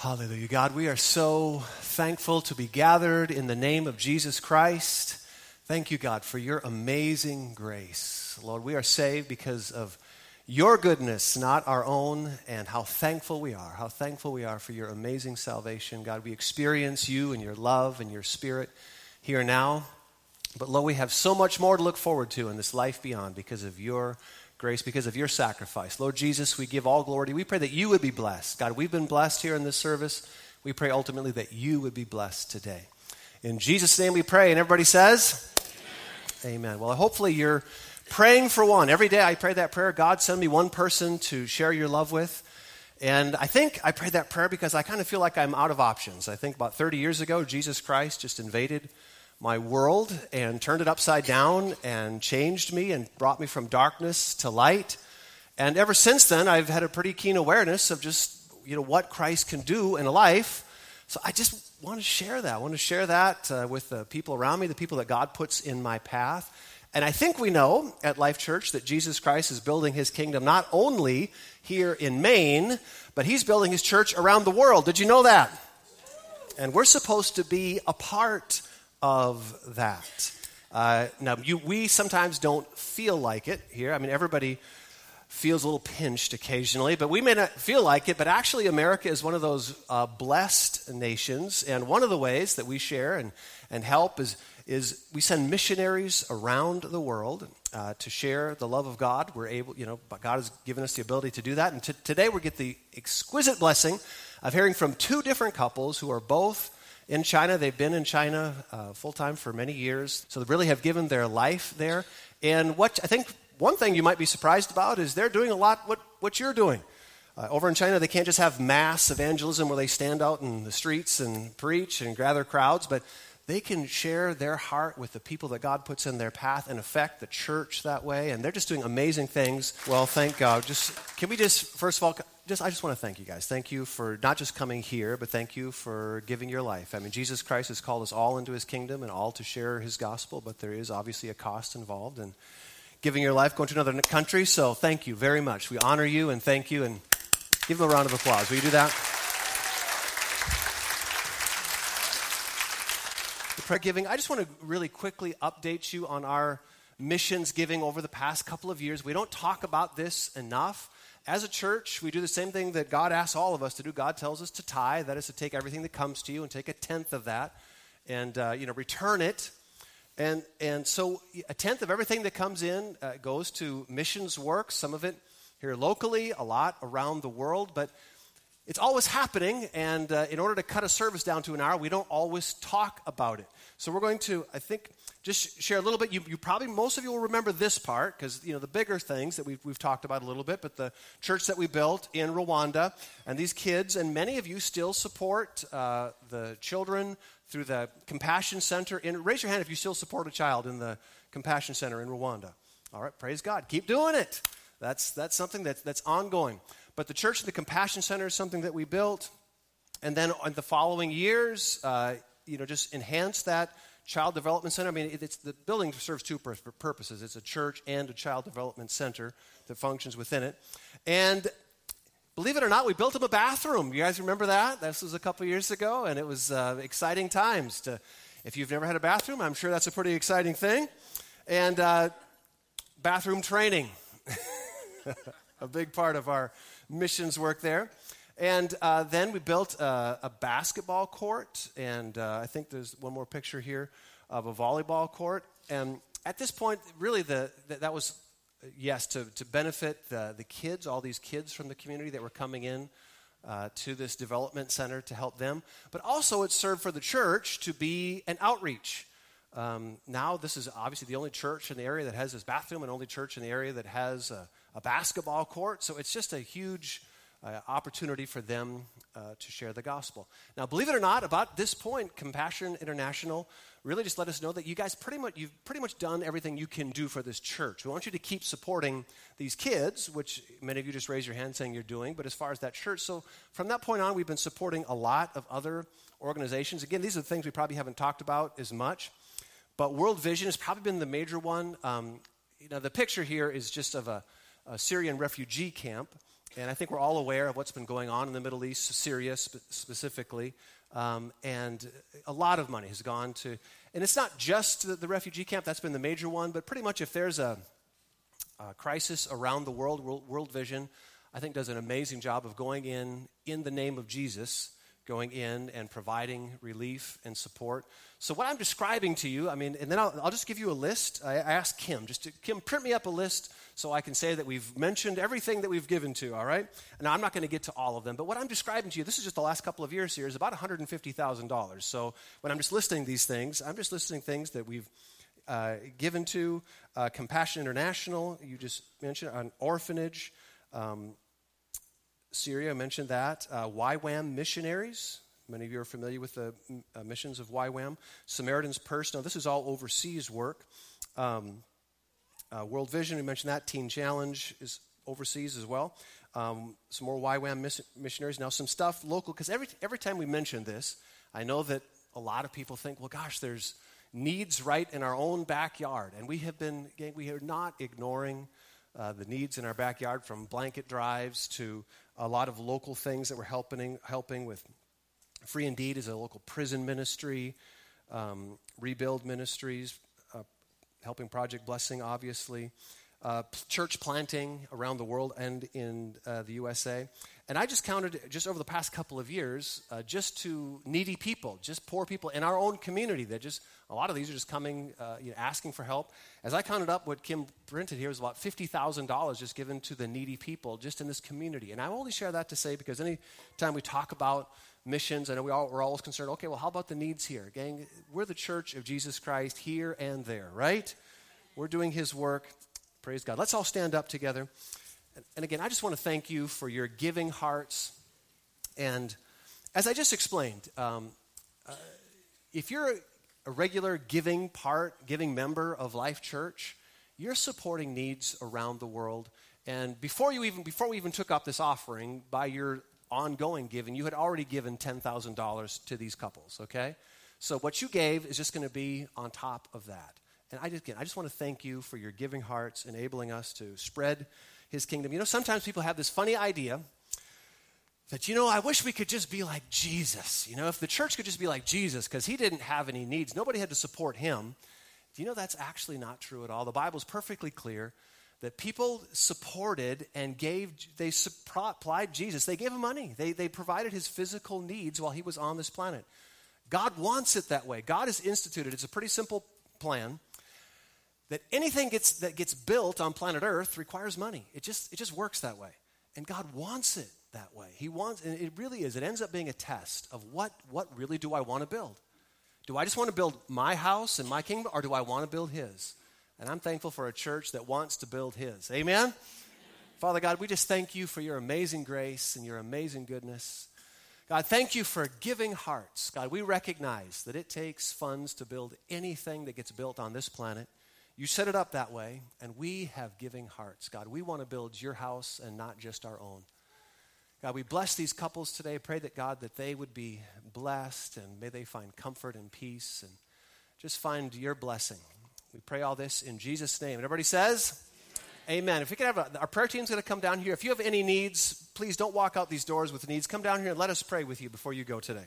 Hallelujah. God, we are so thankful to be gathered in the name of Jesus Christ. Thank you, God, for your amazing grace. Lord, we are saved because of your goodness, not our own, and how thankful we are. How thankful we are for your amazing salvation. God, we experience you and your love and your spirit here now. But Lord, we have so much more to look forward to in this life beyond because of your grace because of your sacrifice. Lord Jesus, we give all glory. We pray that you would be blessed. God, we've been blessed here in this service. We pray ultimately that you would be blessed today. In Jesus' name we pray. And everybody says, Amen. Amen. Well, hopefully you're praying for one. Every day I pray that prayer God, send me one person to share your love with. And I think I prayed that prayer because I kind of feel like I'm out of options. I think about 30 years ago, Jesus Christ just invaded my world and turned it upside down and changed me and brought me from darkness to light. And ever since then, I've had a pretty keen awareness of just, you know, what Christ can do in a life. So I just want to share that. I want to share that uh, with the people around me, the people that God puts in my path. And I think we know at Life Church that Jesus Christ is building his kingdom not only here in Maine, but he's building his church around the world. Did you know that? And we're supposed to be a part of that. Uh, now, you, we sometimes don't feel like it here. I mean, everybody feels a little pinched occasionally, but we may not feel like it. But actually, America is one of those uh, blessed nations. And one of the ways that we share and, and help is, is we send missionaries around the world uh, to share the love of God. We're able, you know, God has given us the ability to do that. And t- today we get the exquisite blessing of hearing from two different couples who are both in China. They've been in China uh, full time for many years, so they really have given their life there. And what I think one thing you might be surprised about is they're doing a lot what, what you're doing. Uh, over in China, they can't just have mass evangelism where they stand out in the streets and preach and gather crowds, but they can share their heart with the people that God puts in their path and affect the church that way. And they're just doing amazing things. Well, thank God. Just can we just first of all just, I just want to thank you guys. Thank you for not just coming here, but thank you for giving your life. I mean, Jesus Christ has called us all into his kingdom and all to share his gospel, but there is obviously a cost involved in giving your life, going to another country. So thank you very much. We honor you and thank you and give them a round of applause. Will you do that? Giving, I just want to really quickly update you on our missions giving over the past couple of years. We don't talk about this enough. As a church, we do the same thing that God asks all of us to do. God tells us to tithe, that is to take everything that comes to you and take a tenth of that and uh, you know return it. And, and so a tenth of everything that comes in uh, goes to missions work, some of it here locally, a lot around the world, but it's always happening. And uh, in order to cut a service down to an hour, we don't always talk about it. So we're going to, I think, just share a little bit. You, you probably, most of you will remember this part because, you know, the bigger things that we've, we've talked about a little bit, but the church that we built in Rwanda and these kids, and many of you still support uh, the children through the Compassion Center. In, raise your hand if you still support a child in the Compassion Center in Rwanda. All right, praise God. Keep doing it. That's, that's something that's, that's ongoing. But the church and the Compassion Center is something that we built. And then in the following years, uh, you know, just enhance that Child Development Center. I mean, it's, the building serves two purposes it's a church and a child development center that functions within it. And believe it or not, we built him a bathroom. You guys remember that? This was a couple years ago, and it was uh, exciting times. To, if you've never had a bathroom, I'm sure that's a pretty exciting thing. And uh, bathroom training, a big part of our missions work there. And uh, then we built a, a basketball court, and uh, I think there's one more picture here of a volleyball court. And at this point, really, the, the that was, yes, to, to benefit the, the kids, all these kids from the community that were coming in uh, to this development center to help them. But also, it served for the church to be an outreach. Um, now, this is obviously the only church in the area that has this bathroom, and only church in the area that has a, a basketball court. So it's just a huge uh, opportunity for them uh, to share the gospel. Now, believe it or not, about this point, Compassion International really just let us know that you guys pretty much you've pretty much done everything you can do for this church. We want you to keep supporting these kids, which many of you just raise your hand saying you're doing. But as far as that church, so from that point on, we've been supporting a lot of other organizations. Again, these are the things we probably haven't talked about as much. But World Vision has probably been the major one. Um, you know, the picture here is just of a, a Syrian refugee camp and I think we're all aware of what's been going on in the Middle East, Syria spe- specifically. Um, and a lot of money has gone to, and it's not just the, the, refugee camp, that's been the major one, but pretty much if there's a, a crisis around the world, world, world Vision, I think does an amazing job of going in in the name of Jesus going in and providing relief and support. So, what I'm describing to you, I mean, and then I'll, I'll just give you a list. I, I asked Kim, just to, Kim, print me up a list so I can say that we've mentioned everything that we've given to, all right? Now, I'm not going to get to all of them, but what I'm describing to you, this is just the last couple of years here, is about $150,000. So, when I'm just listing these things, I'm just listing things that we've uh, given to uh, Compassion International, you just mentioned, an orphanage. Um, Syria, I mentioned that. Uh, YWAM missionaries. Many of you are familiar with the uh, missions of YWAM. Samaritan's Purse. Now, this is all overseas work. Um, uh, World Vision, we mentioned that. Teen Challenge is overseas as well. Um, some more YWAM miss- missionaries. Now, some stuff local, because every, every time we mention this, I know that a lot of people think, well, gosh, there's needs right in our own backyard. And we have been, we are not ignoring uh, the needs in our backyard from blanket drives to a lot of local things that we're helping, helping with. Free Indeed is a local prison ministry, um, Rebuild Ministries, uh, helping Project Blessing, obviously, uh, church planting around the world and in uh, the USA. And I just counted just over the past couple of years, uh, just to needy people, just poor people in our own community that just, a lot of these are just coming, uh, you know, asking for help. As I counted up, what Kim printed here was about $50,000 just given to the needy people just in this community. And I only share that to say because any time we talk about missions, I know we all, we're always concerned, okay, well, how about the needs here? Gang, we're the church of Jesus Christ here and there, right? We're doing his work. Praise God. Let's all stand up together. And again, I just want to thank you for your giving hearts. And as I just explained, um, uh, if you're a regular giving part, giving member of Life Church, you're supporting needs around the world. And before you even before we even took up this offering, by your ongoing giving, you had already given ten thousand dollars to these couples. Okay, so what you gave is just going to be on top of that. And I just again, I just want to thank you for your giving hearts, enabling us to spread his kingdom. You know, sometimes people have this funny idea that, you know, I wish we could just be like Jesus. You know, if the church could just be like Jesus because he didn't have any needs, nobody had to support him. Do you know that's actually not true at all? The Bible's perfectly clear that people supported and gave, they supplied Jesus. They gave him money, they, they provided his physical needs while he was on this planet. God wants it that way. God has instituted, it's a pretty simple plan that anything gets, that gets built on planet Earth requires money. It just, it just works that way. And God wants it that way. He wants, and it really is, it ends up being a test of what, what really do I want to build? Do I just want to build my house and my kingdom, or do I want to build His? And I'm thankful for a church that wants to build His. Amen? Father God, we just thank you for your amazing grace and your amazing goodness. God, thank you for giving hearts. God, we recognize that it takes funds to build anything that gets built on this planet. You set it up that way, and we have giving hearts. God, we want to build your house and not just our own. God, we bless these couples today. Pray that, God, that they would be blessed and may they find comfort and peace and just find your blessing. We pray all this in Jesus' name. And everybody says, Amen. Amen. If we could have a, our prayer team's going to come down here. If you have any needs, please don't walk out these doors with needs. Come down here and let us pray with you before you go today.